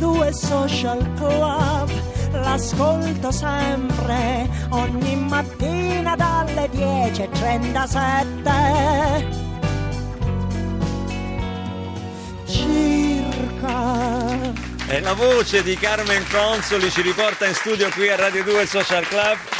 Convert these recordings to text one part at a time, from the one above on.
2 Social Club. L'ascolto sempre, ogni mattina dalle 10.37. Circa. E la voce di Carmen Consoli ci riporta in studio qui a Radio 2 Social Club.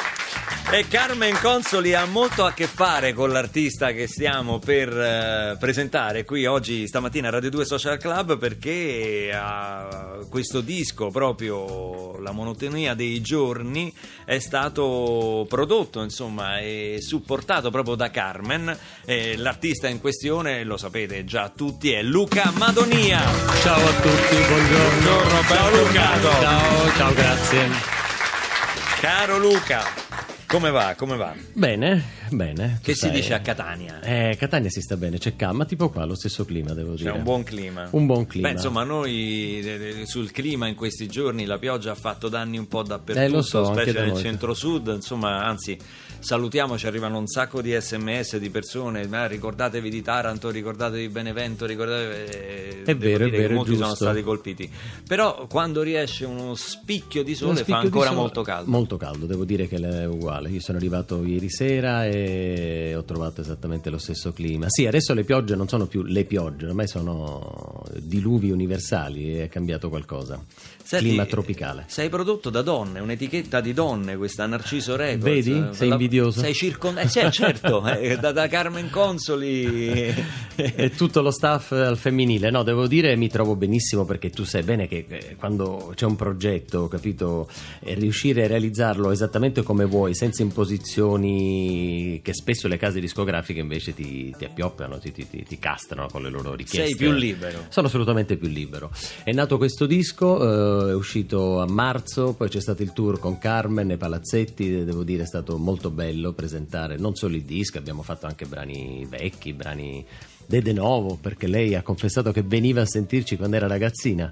E Carmen Consoli ha molto a che fare con l'artista che stiamo per eh, presentare qui oggi stamattina a Radio 2 Social Club perché ha questo disco proprio La monotonia dei giorni è stato prodotto insomma e supportato proprio da Carmen e l'artista in questione lo sapete già tutti è Luca Madonia Ciao a tutti, buongiorno. Buongiorno, ciao Luca. Ciao, ciao, grazie. caro Luca come va? Come va? Bene, bene. che si sai. dice a Catania Eh, Catania si sta bene, c'è calma, tipo qua, lo stesso clima, devo C'è dire. un buon clima. Un buon clima. Beh, insomma, noi eh, eh, sul clima in questi giorni la pioggia ha fatto danni un po' dappertutto, Eh, lo so, specie nel centro-sud. Insomma, anzi, salutiamo, ci arrivano un sacco di sms di persone. "Ma ricordatevi di Taranto, ricordatevi di Benevento, ricordatevi. eh, È vero, è vero, è molti sono giusto. stati colpiti. Però quando riesce uno spicchio di sole fa spicchio di ancora sole- molto caldo. Molto caldo, devo dire che è uguale. Io sono arrivato ieri sera e ho trovato esattamente lo stesso clima. Sì, adesso le piogge non sono più le piogge, ormai sono diluvi universali, è cambiato qualcosa. Senti, clima tropicale. Sei prodotto da donne, un'etichetta di donne, questa Narciso Records. Vedi? Eh, Sei la- invidioso? Sei circondato, eh, certo, eh, da, da Carmen Consoli. e tutto lo staff al femminile. No, devo dire mi trovo benissimo perché tu sai bene che eh, quando c'è un progetto, capito, eh, riuscire a realizzarlo esattamente come vuoi, senza imposizioni che spesso le case discografiche invece ti, ti appioppiano, ti, ti- ti- castrano con le loro richieste. Sei più libero. Sono assolutamente più libero. È nato questo disco, è uscito a marzo, poi c'è stato il tour con Carmen e Palazzetti, devo dire è stato molto bello presentare non solo il disco, abbiamo fatto anche brani vecchi, brani de De Novo, perché lei ha confessato che veniva a sentirci quando era ragazzina,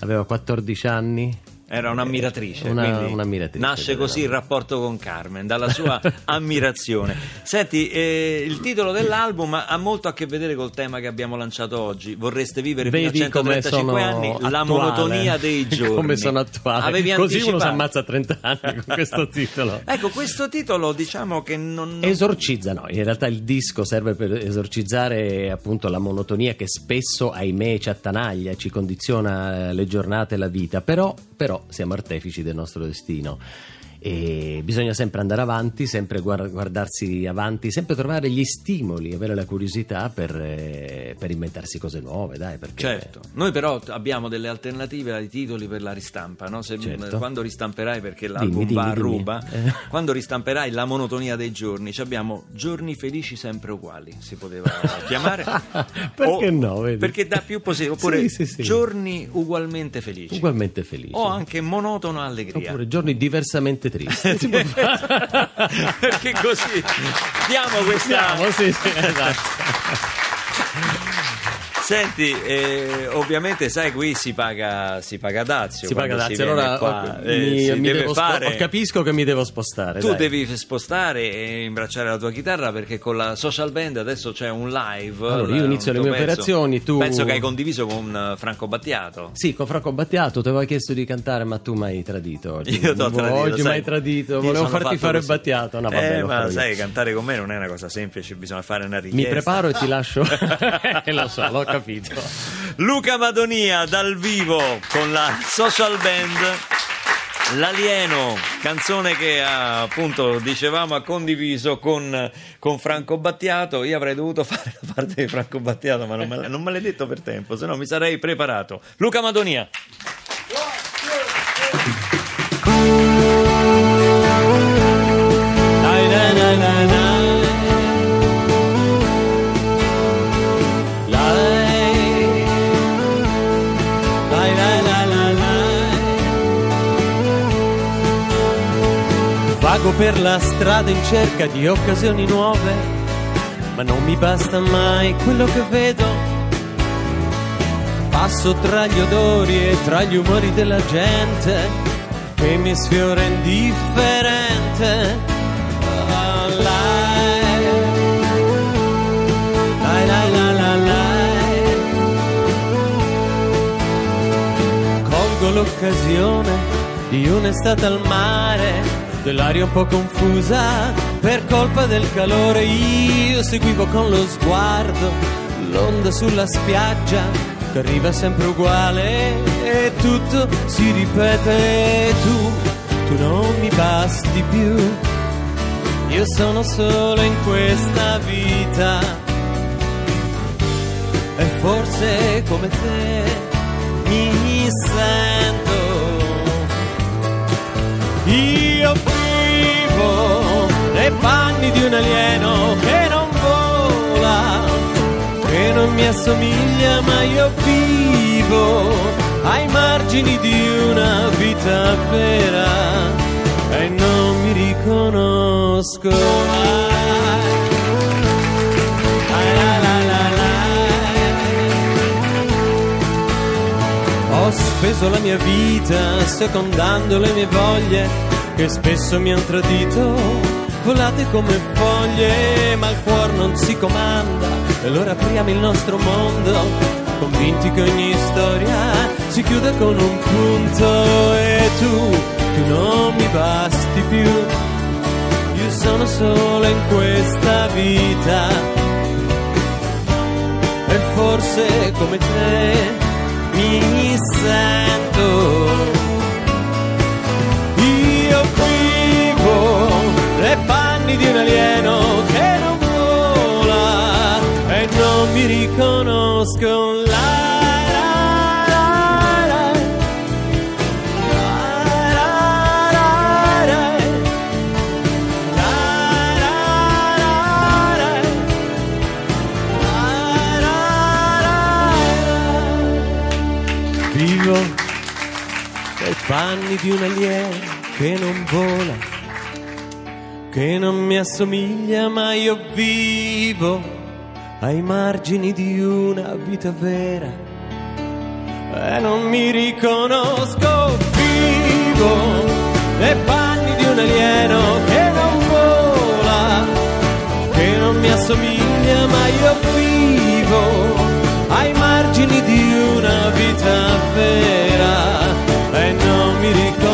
aveva 14 anni. Era un'ammiratrice, Una- un'ammiratrice, nasce così il rapporto con Carmen, dalla sua ammirazione. Senti, eh, il titolo dell'album ha molto a che vedere col tema che abbiamo lanciato oggi. Vorreste vivere Vedi fino a come 135 sono anni, la attuale. monotonia dei giorni. Come sono attuale. Avevi Così uno si anticipato. ammazza a 30 anni con questo titolo. Ecco, questo titolo diciamo che non... Esorcizza, no, in realtà il disco serve per esorcizzare appunto la monotonia che spesso, ahimè, ci attanaglia, ci condiziona eh, le giornate e la vita, però, però siamo artefici del nostro destino. E bisogna sempre andare avanti, sempre guar- guardarsi avanti, sempre trovare gli stimoli, avere la curiosità per, eh, per inventarsi cose nuove, dai, perché Certo, noi però abbiamo delle alternative ai titoli per la ristampa, no? Se- Certo. quando ristamperai, perché l'album Dimmi, dimmi, va a dimmi. ruba, Eh. quando ristamperai la monotonia dei giorni, abbiamo giorni felici sempre uguali, si poteva chiamare. Perché no, vedi? Perché dà più possibile, oppure Sì, sì, sì. giorni ugualmente felici. ugualmente felici. O anche monotono allegria. Oppure giorni diversamente Si può fare. perché così diamo questa Andiamo, sì, sì, esatto. Senti, eh, ovviamente sai qui si paga, si paga Dazio Si paga Dazio, viene allora qua, ho- eh, mi- si mi devo fare- capisco che mi devo spostare. Tu dai. devi spostare e imbracciare la tua chitarra perché con la social band adesso c'è un live. Allora, io inizio le mie pezzo. operazioni, tu- Penso che hai condiviso con eh, Franco Battiato. Sì, con Franco Battiato ti avevo chiesto di cantare, ma tu mi hai tradito oggi. Io t'ho tradito, Oggi mi hai tradito, volevo farti fare così. Battiato. No, vabbè, eh, lo ma io. sai, cantare con me non è una cosa semplice, bisogna fare una richiesta. Mi preparo e ti lascio. Eh, lo so, l'ho capito. Luca Madonia dal vivo con la social band. L'alieno, canzone che appunto dicevamo ha condiviso con, con Franco Battiato. Io avrei dovuto fare la parte di Franco Battiato, ma non me l'hai detto per tempo, se no mi sarei preparato. Luca Madonia. Vago per la strada in cerca di occasioni nuove, ma non mi basta mai quello che vedo. Passo tra gli odori e tra gli umori della gente che mi sfiora indifferente. Colgo l'occasione di un'estate al mare, dell'aria un po' confusa per colpa del calore. Io seguivo con lo sguardo l'onda sulla spiaggia che arriva sempre uguale e tutto si ripete. Tu, tu non mi basti più. Io sono solo in questa vita e forse come te mi sento. Io vivo nei panni di un alieno che non vola, che non mi assomiglia, ma io vivo ai margini di una vita vera e non mi riconosco. Ho speso la mia vita secondando le mie voglie che spesso mi hanno tradito. Volate come foglie, ma il cuore non si comanda. E allora apriamo il nostro mondo, convinti che ogni storia si chiuda con un punto. E tu, tu non mi basti più. Io sono solo in questa vita. E forse come te mi sento. Panni di un alieno che non vola e non mi riconosco. La. Vivo nei panni di un alieno che non vola, che non mi assomiglia, ma io vivo ai margini di una vita vera e non mi riconosco. Vivo nei panni di un alieno che non vola, che non mi assomiglia, ma io vivo ai margini di una vita vera e non mi riconosco.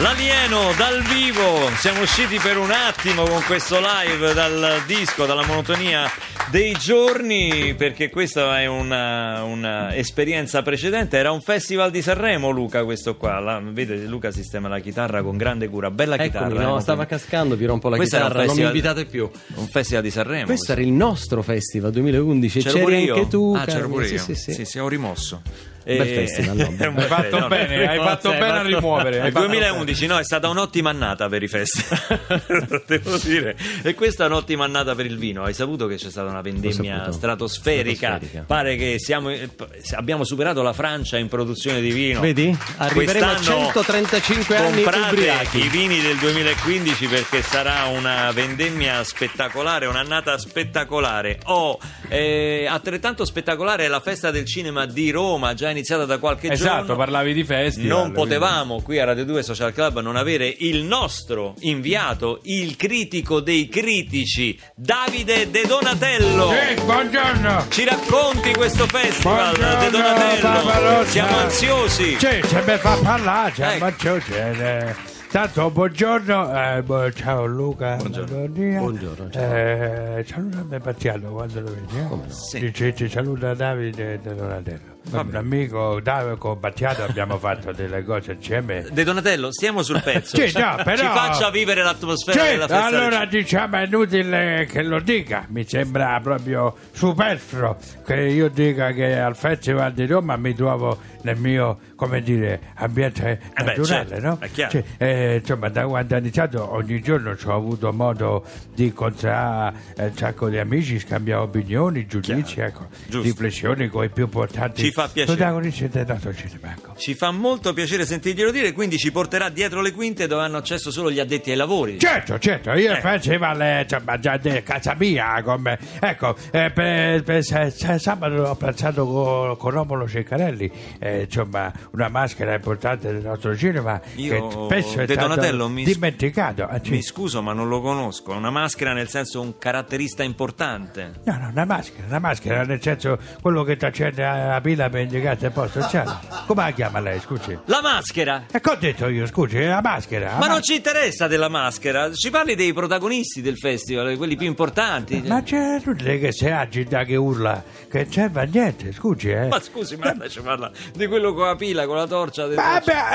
L'alieno dal vivo. Siamo usciti per un attimo con questo live dal disco, dalla monotonia dei giorni, perché questa è una, una esperienza precedente. Era un festival di Sanremo, Luca, questo qua. La- vede, Luca sistema la chitarra con grande cura. Bella chitarra. Eccomi, no, eh, stava cascando, vi rompo la Questo era un chitarra, non mi festival- invitate più. Un festival di Sanremo. Questo era il nostro festival 2011 e C'ero c'eri anche tu. Ah, c'ero pure io. Sì, sì, sì. sì, ho rimosso. Bel festival, no? Bel Hai fatto no, bene, hai no, fatto sì, bene hai a fatto- rimuovere. hai fatto 2011 no, è stata un'ottima annata per i festival, devo dire. E questa è un'ottima annata per il vino. Hai saputo che c'è stata una vendemmia stratosferica? Stratosferica. Pare che siamo, eh, abbiamo superato la Francia in produzione di vino. Vedi? Arriveremo a Quest'anno 135 anni comprate ubriachi. i vini del 2015 perché sarà una vendemmia spettacolare, un'annata spettacolare. Oh, eh, altrettanto spettacolare è la festa del cinema di Roma, già iniziata da qualche Esatto, giorno. parlavi di festival. Non potevamo qui a Radio 2 Social Club non avere il nostro inviato, il critico dei critici, Davide De Donatello. Sì, buongiorno. Ci racconti questo festival, Buongiorno, De Donatello? Barbarossa. Siamo ansiosi. Sì, se mi fa parlare, Ecco. siamo ansiosi. eh, Tanto buongiorno, eh, bu- ciao Luca. Buongiorno. Buongiorno, Eh, salutami Pazziano quando lo vedi. Eh? Sì. Dice, ci saluta Davide De Donatello. Va Un amico Davide con Pazziano abbiamo fatto delle cose insieme. De Donatello, stiamo sul pezzo. Sì, Ci- no, però- Ci faccia vivere l'atmosfera Sì, della festa. del allora diciamo è inutile che lo dica, mi sembra proprio superfluo che io dica che al Festival di Roma mi trovo nel mio, come dire, ambiente Eh beh, naturale, certo, no? è chiaro. Sì, eh, insomma, da quando ho iniziato ogni giorno ci ho avuto modo di incontrare eh, un sacco di amici, scambiare opinioni, giudizi, ecco, giusto. riflessioni con i più importanti Ci fa piacere. protagonisti del nostro cinema. Ecco. Ci fa molto piacere sentirglielo dire, quindi ci porterà dietro le quinte dove hanno accesso solo gli addetti ai lavori. Certo, certo, io Eh. facevo le, insomma, già di casa mia, come, ecco, eh, per, per- se- sabato ho pensato con, con Romolo Ceccarelli, eh, insomma, una maschera importante del nostro cinema Io, che spesso è De Donatello, mi- dimenticato. Ah, sì. Mi scuso, ma non lo conosco. Una maschera nel senso un caratterista importante. No, no, una maschera, una maschera, nel senso quello che ti accende la pila per indicare il posto sociale. Come la chiama lei, scusi? La maschera! E che ho detto io, scusi, la maschera. la Ma non ci interessa della maschera, ci parli dei protagonisti del festival, quelli più importanti. Ma c'è inutile che si agita, che urla, che non serve a niente, scusi, eh. Ma scusi, ma ci parla di quello con la pila, con la torcia. del- Ma abbia,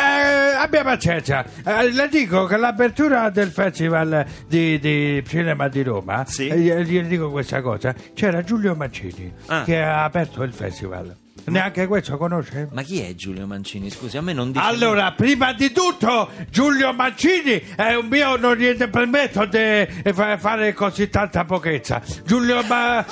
eh, abbia pazienza, Eh, le dico che l'apertura del Festival di, di Cinema di Roma, Sì. eh, gli gli dico questa cosa, c'era Giulio Mancini Ah. che ha aperto il festival. Neanche questo conosce? Ma chi è Giulio Mancini? Scusi, a me non dice. Allora, prima di tutto, Giulio Mancini è un mio, non gli permetto di fa- fare così tanta pochezza. Giulio Ma...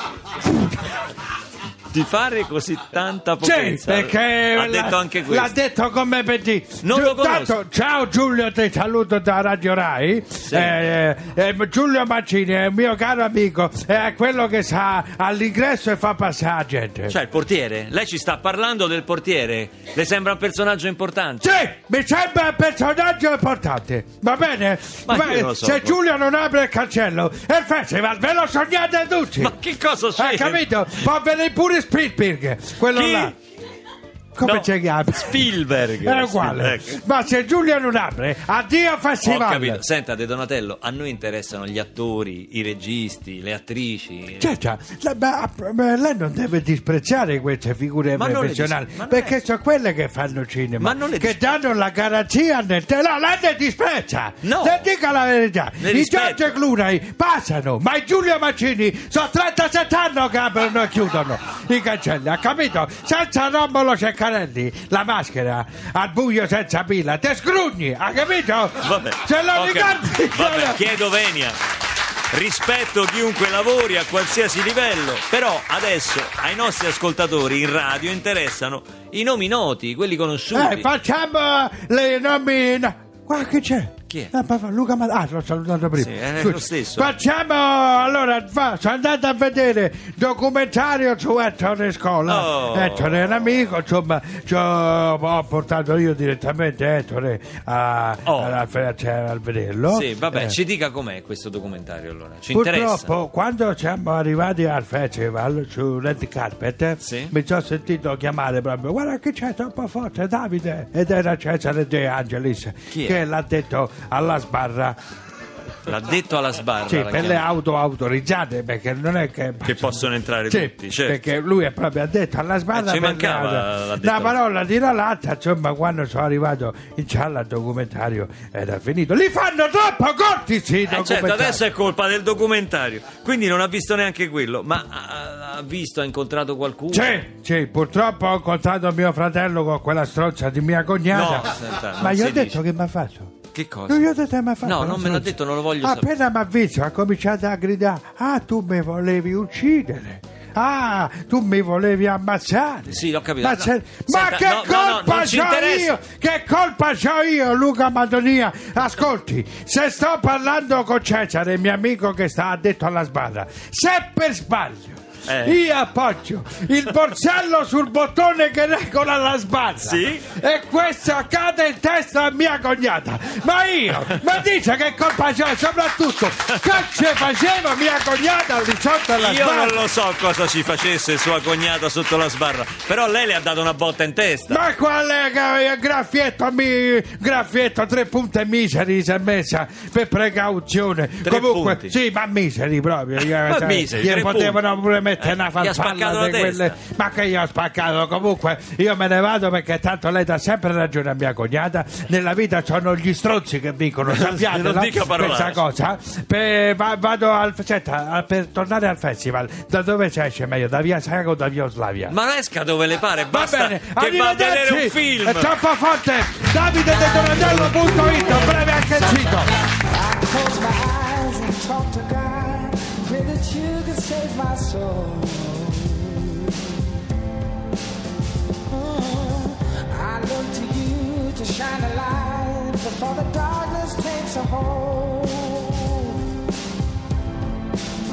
Di fare così tanta Sì, potenza. perché ha la- detto anche questo. L'ha detto come per dire. Non lo conosco. Tanto, ciao Giulio, ti saluto da Radio Rai. Eh, eh, Giulio Mancini è un mio caro amico, è quello che sta all'ingresso e fa passare la gente. Cioè, il portiere? Lei ci sta parlando del portiere? Le sembra un personaggio importante? Sì, mi sembra un personaggio importante, va bene? Ma lo so, se. Giulio non apre il cancello, è il festival, ve lo sognate tutti. Ma che cosa c'è? Hai capito? Può venire pure Spielberg, quello Chi? là. Come No, si chiama? Spielberg. È uguale. Spielberg. Ma se Giulio non apre, addio Ho festival. capito. Senta, De Donatello, a noi interessano gli attori, i registi, le attrici. Certo, la- ma- ma lei non deve disprezzare queste figure Ma professionali dis- perché è- sono quelle che fanno cinema, che dis- danno la garanzia nel te- No, lei le disprezza! No. Le dica la verità! Le I rispetto. Giorgio Clunai passano, ma i Giulio Mancini sono 37 anni che aprono e chiudono i cancelli, ha capito? Senza Romolo Ceccarelli, la maschera al buio senza pila, te scrugni, ha capito? Vabbè. Se lo ho ricordi? Vabbè, chiedo venia. Rispetto chiunque lavori a qualsiasi livello, però adesso ai nostri ascoltatori in radio interessano i nomi noti, quelli conosciuti. Eh, facciamo le nomi. no. Guarda che c'è. Chi è? Ah, pa- pa- Luca Mad- Ah, l'ho salutato prima. Sì, è lo stesso. Facciamo. Allora, sono andato a vedere documentario su Ettore Scola. Oh. Ettore è un amico, insomma, ho, portato io direttamente Ettore a, Oh. a, a- a vederlo. Sì, vabbè, Eh. ci dica com'è questo documentario allora. Ci interessa. Purtroppo, quando siamo arrivati al festival su Red Carpet, Sì. mi sono sentito chiamare proprio: Guarda che c'è troppo forte, Davide! Ed era Cesare De Angelis che l'ha detto alla sbarra. L'ha detto alla sbarra. Sì, per le chiama. auto autorizzate, perché non è che. Che possono entrare Sì, tutti, certo. perché lui è proprio addetto alla sbarra Eh, ci mancava, le detto la la- parola di Ralazza insomma quando sono arrivato in sala al documentario era finito li fanno troppo corti sì, Eh, certo, adesso è colpa del documentario. Quindi non ha visto neanche quello. Ma ha, ha visto, ha incontrato qualcuno? Sì, sì, purtroppo ho incontrato mio fratello con quella strozza di mia cognata. No, senta, ma gli ho detto dice. che mi ha fatto. Che cosa? Non gli ho detto fatto. No, non me l'ha detto, non lo voglio sapere. Appena mi ha visto ha cominciato a gridare: Ah, tu mi volevi uccidere. Ah, tu mi volevi ammazzare. Sì, l'ho capito. Ma, No, senta, ma che no, no, no, colpa c'ho interessa. io? Che colpa c'ho io, Luca Madonia? Ascolti, se sto parlando con Cesare, mio amico che sta addetto alla sbarra, se per sbaglio. Eh. Io appoggio il borsello sul bottone che regola la sbarra Sì? e questo accade in testa a mia cognata. Ma io, ma dice che colpa c'è? Soprattutto, che ci faceva mia cognata lì sotto alla Io sbarra? non lo so cosa ci facesse sua cognata sotto la sbarra, però lei le ha dato una botta in testa. Ma qual è che il graffietto, mi, graffietto tre punti miseri si è messa per precauzione. Tre Comunque, punti? sì, ma miseri proprio. Io, Ma miseri, gli potevano punti. pure mettere Eh, una farfalla la di quelle. Ma che io ho spaccato? Comunque, io me ne vado perché tanto lei dà sempre ragione a mia cognata. Nella vita sono gli stronzi che vincono, sappiate Non no? dica questa cosa. Per- va- vado al, senta, per tornare al festival, da dove si esce meglio? Da via Sago o da via Oslavia? Ma esca dove le pare, Va basta bene, che va a vedere un film. È troppo forte. Davide De Donatello.it, breve anche il sito. save my soul. Oh, I look to you to shine a light before the darkness takes a hold.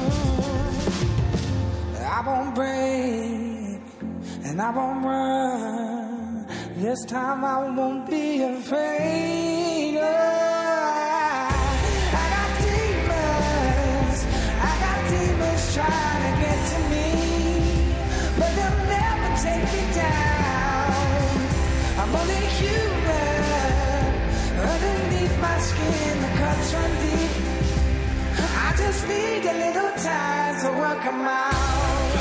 Oh, I won't break and I won't run. This time I won't be afraid. Oh. I'm only human. Underneath my skin, the cuts run deep. I just need a little time to work 'em out.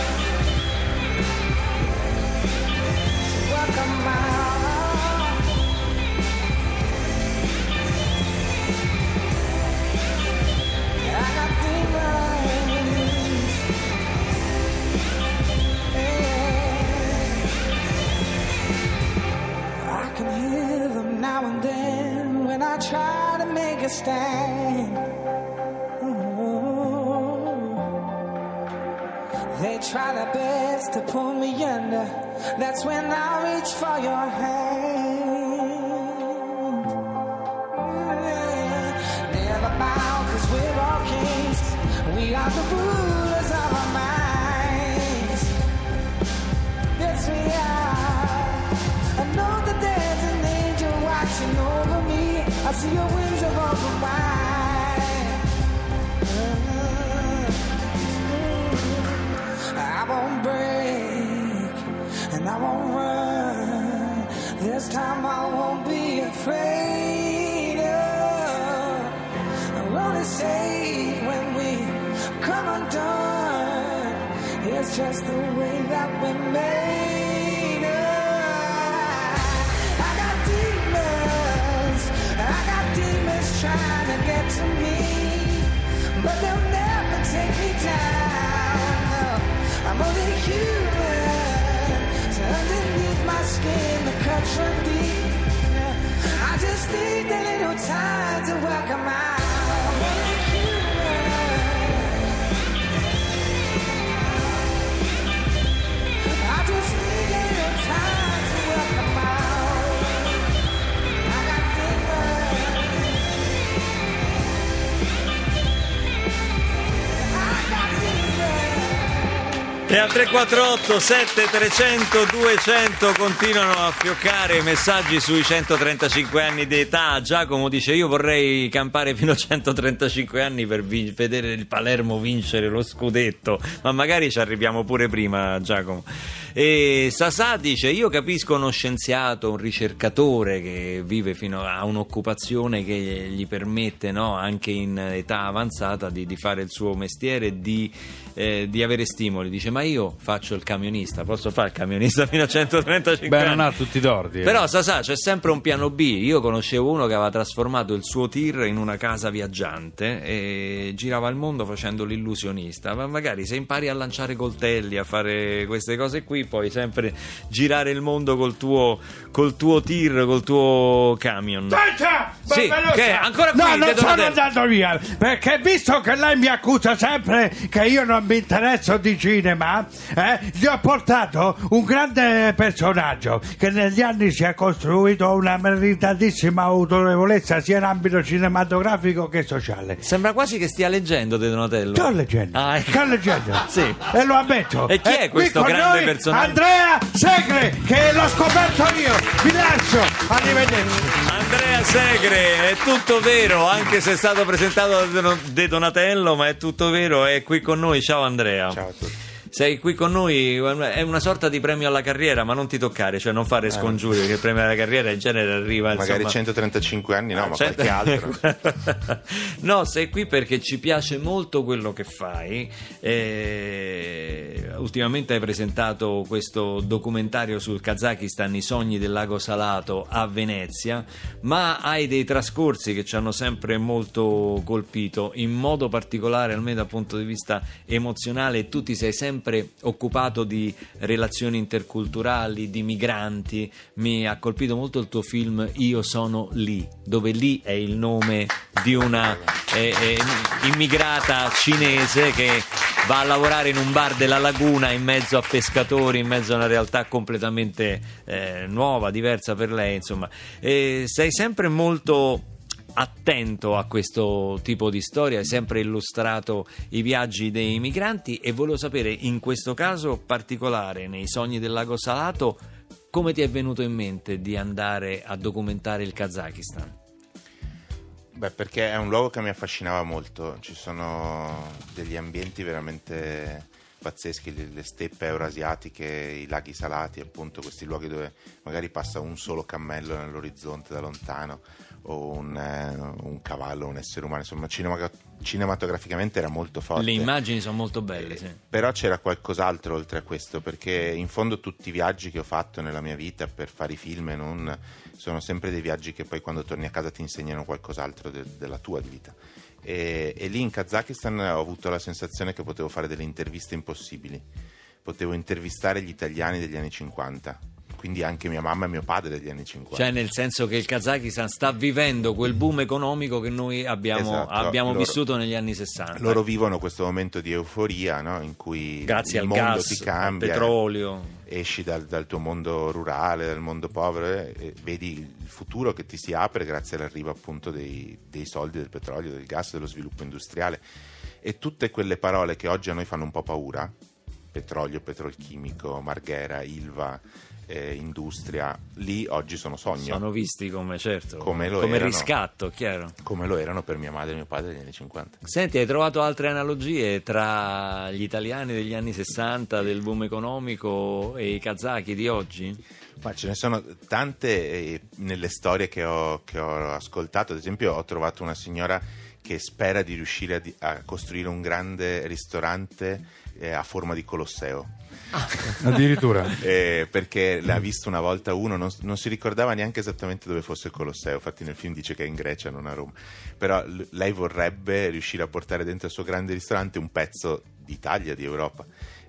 To work 'em out. I try to make a stand. Ooh. They try their best to pull me under. That's when I reach for your hand. Never bow, cause we're all kings. We are the rulers see your wings are open wide. I won't break and I won't run. This time I won't be afraid. We're only safe when we come undone. It's just the way that we made. Trying to get to me, but they'll never take me down. No, I'm only human. So underneath my skin, the cuts run deep. I just need a little time to 'em out. E al 348 7300 200 continuano a fioccare i messaggi sui 135 anni di età. Giacomo dice: Io vorrei campare fino a 135 anni per vi- vedere il Palermo vincere lo scudetto, ma magari ci arriviamo pure prima, Giacomo. E Sasà dice: Io capisco uno scienziato, un ricercatore che vive fino a un'occupazione che gli permette, no, anche in età avanzata, di, di fare il suo mestiere e di, eh, di avere stimoli. Dice: Ma io faccio il camionista, posso fare il camionista fino a 135 Beh, anni? non ha tutti i torti. eh. Però Sasà c'è sempre un piano B. Io conoscevo uno che aveva trasformato il suo tir in una casa viaggiante e girava il mondo facendo l'illusionista. Ma magari se impari a lanciare coltelli, a fare queste cose qui, puoi sempre girare il mondo col tuo, col tuo tir, col tuo camion. Senta, Sì, che è? Ancora qui, No, non sono andato via, perché visto che lei mi accusa sempre che io non mi interesso di cinema, eh, gli ho portato un grande personaggio che negli anni si è costruito una meritatissima autorevolezza sia in ambito cinematografico che sociale. Sembra quasi che stia leggendo De Donatello. Sto leggendo, Ah, ecco. sto leggendo. Sì. E lo ammetto. E chi è qui questo grande personaggio? Andrea Segre, che l'ho scoperto io. Vi lascio. Arrivederci. Andrea Segre, è tutto vero, anche se è stato presentato da De Donatello, ma è tutto vero, è qui con noi. Ciao Andrea. Ciao a tutti. Sei qui con noi, è una sorta di premio alla carriera, ma non ti toccare, cioè non fare scongiuri, perché il premio alla carriera in genere arriva Magari insomma... 135 anni, no, ma Cioè- qualche altro. no, sei qui perché ci piace molto quello che fai. Eh, ultimamente hai presentato questo documentario sul Kazakistan, I sogni del lago salato a Venezia, ma hai dei trascorsi che ci hanno sempre molto colpito, in modo particolare, almeno dal punto di vista emozionale, tu ti sei sempre occupato di relazioni interculturali, di migranti. Mi ha colpito molto il tuo film Io sono lì, dove lì è il nome di una eh, eh, immigrata cinese che va a lavorare in un bar della laguna in mezzo a pescatori, in mezzo a una realtà completamente eh, nuova, diversa per lei, insomma. E sei sempre molto attento a questo tipo di storia, hai sempre illustrato i viaggi dei migranti e volevo sapere in questo caso particolare, nei sogni del lago Salato, come ti è venuto in mente di andare a documentare il Kazakistan? Beh, perché è un luogo che mi affascinava molto, ci sono degli ambienti veramente pazzeschi, le, steppe euroasiatiche, i laghi salati, appunto questi luoghi dove magari passa un solo cammello nell'orizzonte da lontano o un, eh, un cavallo, un essere umano, insomma cinema- cinematograficamente era molto forte. Le immagini sono molto belle, sì. Però c'era qualcos'altro oltre a questo, perché in fondo tutti i viaggi che ho fatto nella mia vita per fare i film e non, sono sempre dei viaggi che poi quando torni a casa ti insegnano qualcos'altro de- della tua vita. E, e lì in Kazakistan ho avuto la sensazione che potevo fare delle interviste impossibili, potevo intervistare gli italiani degli anni 50 quindi anche mia mamma e mio padre degli anni 50. Cioè nel senso che il Kazakistan sta vivendo quel boom economico che noi abbiamo, Esatto, abbiamo loro- vissuto negli anni 60. Loro vivono questo momento di euforia no? in cui Grazie il al mondo gas, ti al cambia, petrolio. esci dal, dal tuo mondo rurale, dal mondo povero e e vedi il futuro che ti si apre grazie all'arrivo appunto dei, dei soldi del petrolio, del gas, dello sviluppo industriale e tutte quelle parole che oggi a noi fanno un po' paura, petrolio, petrolchimico, Marghera, Ilva, eh, industria, lì oggi sono sogno. Sono visti come, certo, Come lo come erano. riscatto, chiaro. come lo erano per mia madre e mio padre negli anni 50. Senti, hai trovato altre analogie tra gli italiani degli anni 60 del boom economico e i kazaki di oggi? Ma ce ne sono tante nelle storie che ho, che ho ascoltato. Ad esempio, ho trovato una signora che spera di riuscire a, a costruire un grande ristorante eh, a forma di Colosseo. Addirittura. Eh, perché l'ha visto una volta uno, non, non si ricordava neanche esattamente dove fosse il Colosseo, infatti nel film dice che è in Grecia, non a Roma, però l- lei vorrebbe riuscire a portare dentro il suo grande ristorante un pezzo d'Italia, di Europa.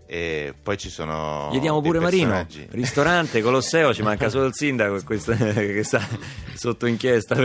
E poi ci sono Gli diamo pure Marino, ristorante, Colosseo, ci manca solo il sindaco questo- che sta sotto inchiesta.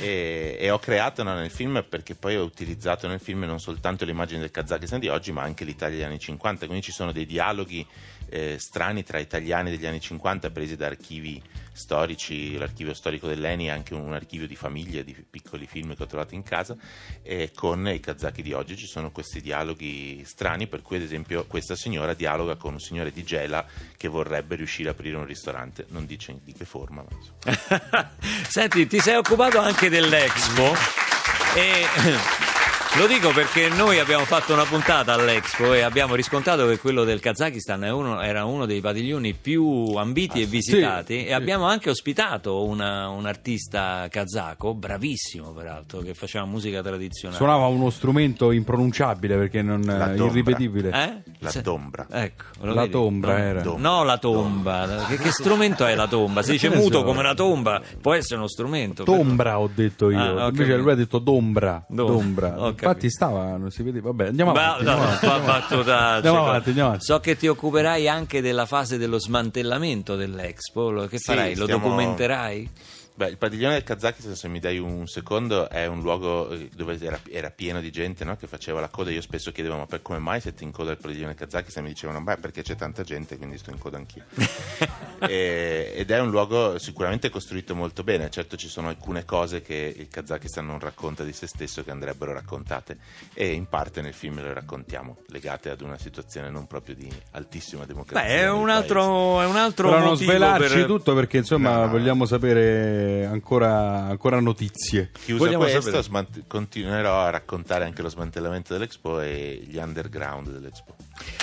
e, e ho creato no, nel film perché poi ho utilizzato nel film non soltanto le immagini del Kazakistan di oggi ma anche l'Italia degli anni 50 quindi ci sono dei dialoghi eh, strani tra italiani degli anni 50 presi da archivi storici l'archivio storico dell'ENI è anche un archivio di famiglie di piccoli film che ho trovato in casa e con i kazaki di oggi. Ci sono questi dialoghi strani per cui ad esempio questa signora dialoga con un signore di Gela che vorrebbe riuscire a aprire un ristorante. Non dice di che forma ma. Senti, ti sei occupato anche dell'Expo e lo dico perché noi abbiamo fatto una puntata all'Expo e abbiamo riscontrato che quello del Kazakistan era uno dei padiglioni più ambiti e visitati Sì, e abbiamo anche ospitato una- un artista kazako, bravissimo peraltro, che faceva musica tradizionale. Suonava uno strumento impronunciabile perché non La dombra. irripetibile. Eh? La dombra. Ecco, La vedi? tombra era. No, la tomba. Che, che strumento è la tomba? Si dice muto so. come una tomba, può essere uno strumento. però- Tombra ho detto io, Ah, ho invece lui ha detto dombra. Dom- dombra. ho Infatti stava, non si vedeva. Vabbè, andiamo Ba- avanti. no, andiamo avanti, andiamo avanti. Andiamo avanti, andiamo avanti. So che ti occuperai anche della fase dello smantellamento dell'Expo. Lo- Che Sì, farai? Lo stiamo- documenterai? Beh, il padiglione del Kazakistan, se mi dai un secondo, è un luogo eh, dove era, era pieno di gente no? che faceva la coda. Io spesso chiedevo, ma per come mai siete in coda al padiglione del Kazakistan? Mi dicevano, beh, perché c'è tanta gente, quindi sto in coda anch'io. E- ed è un luogo sicuramente costruito molto bene. Certo, ci sono alcune cose che il Kazakistan non racconta di se stesso che andrebbero raccontate, e in parte nel film le raccontiamo, legate ad una situazione non proprio di altissima democrazia. Beh, è un paese. altro, è un altro Però non motivo svelarci per... tutto perché insomma No, no. vogliamo sapere ancora, ancora notizie. Chiuso Vogliamo questo, smant- continuerò a raccontare anche lo smantellamento dell'Expo e gli underground dell'Expo.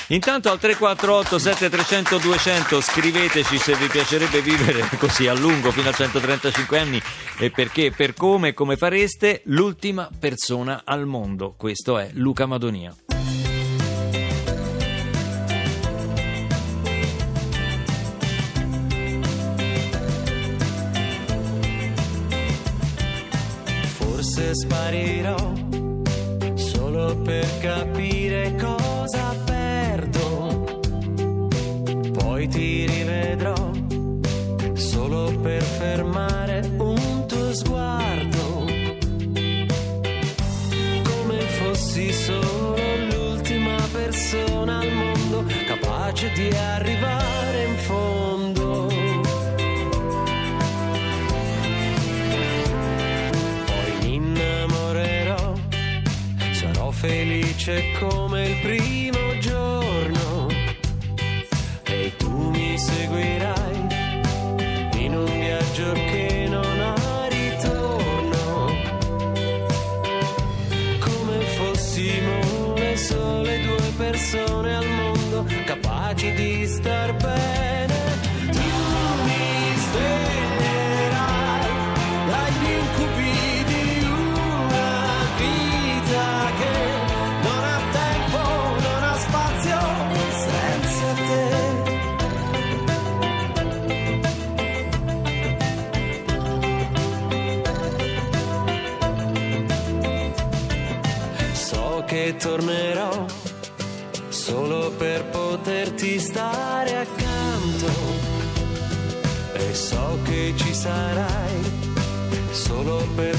Intanto al 348 7300 200 scriveteci se vi piacerebbe vivere così a lungo fino a 135 anni e perché, per come e come fareste l'ultima persona al mondo. Questo è Luca Madonia. sparirò solo per capire cosa perdo. Poi ti rivedrò solo per fermare un tuo sguardo. Come fossi solo l'ultima persona al mondo capace di arrivare. felice come il primo.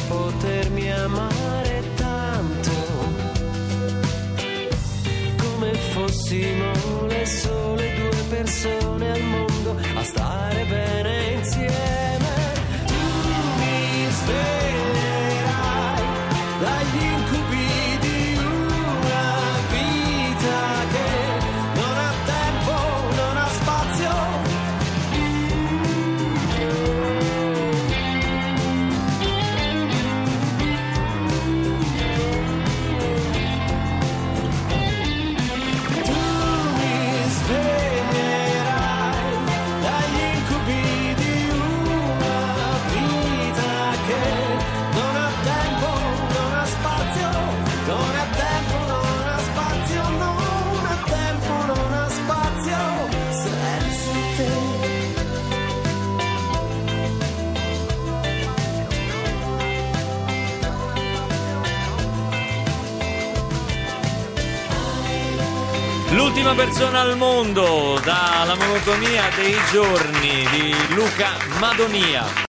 potermi amare tanto come fossimo persona al mondo dalla monotonia dei giorni di Luca Madonia.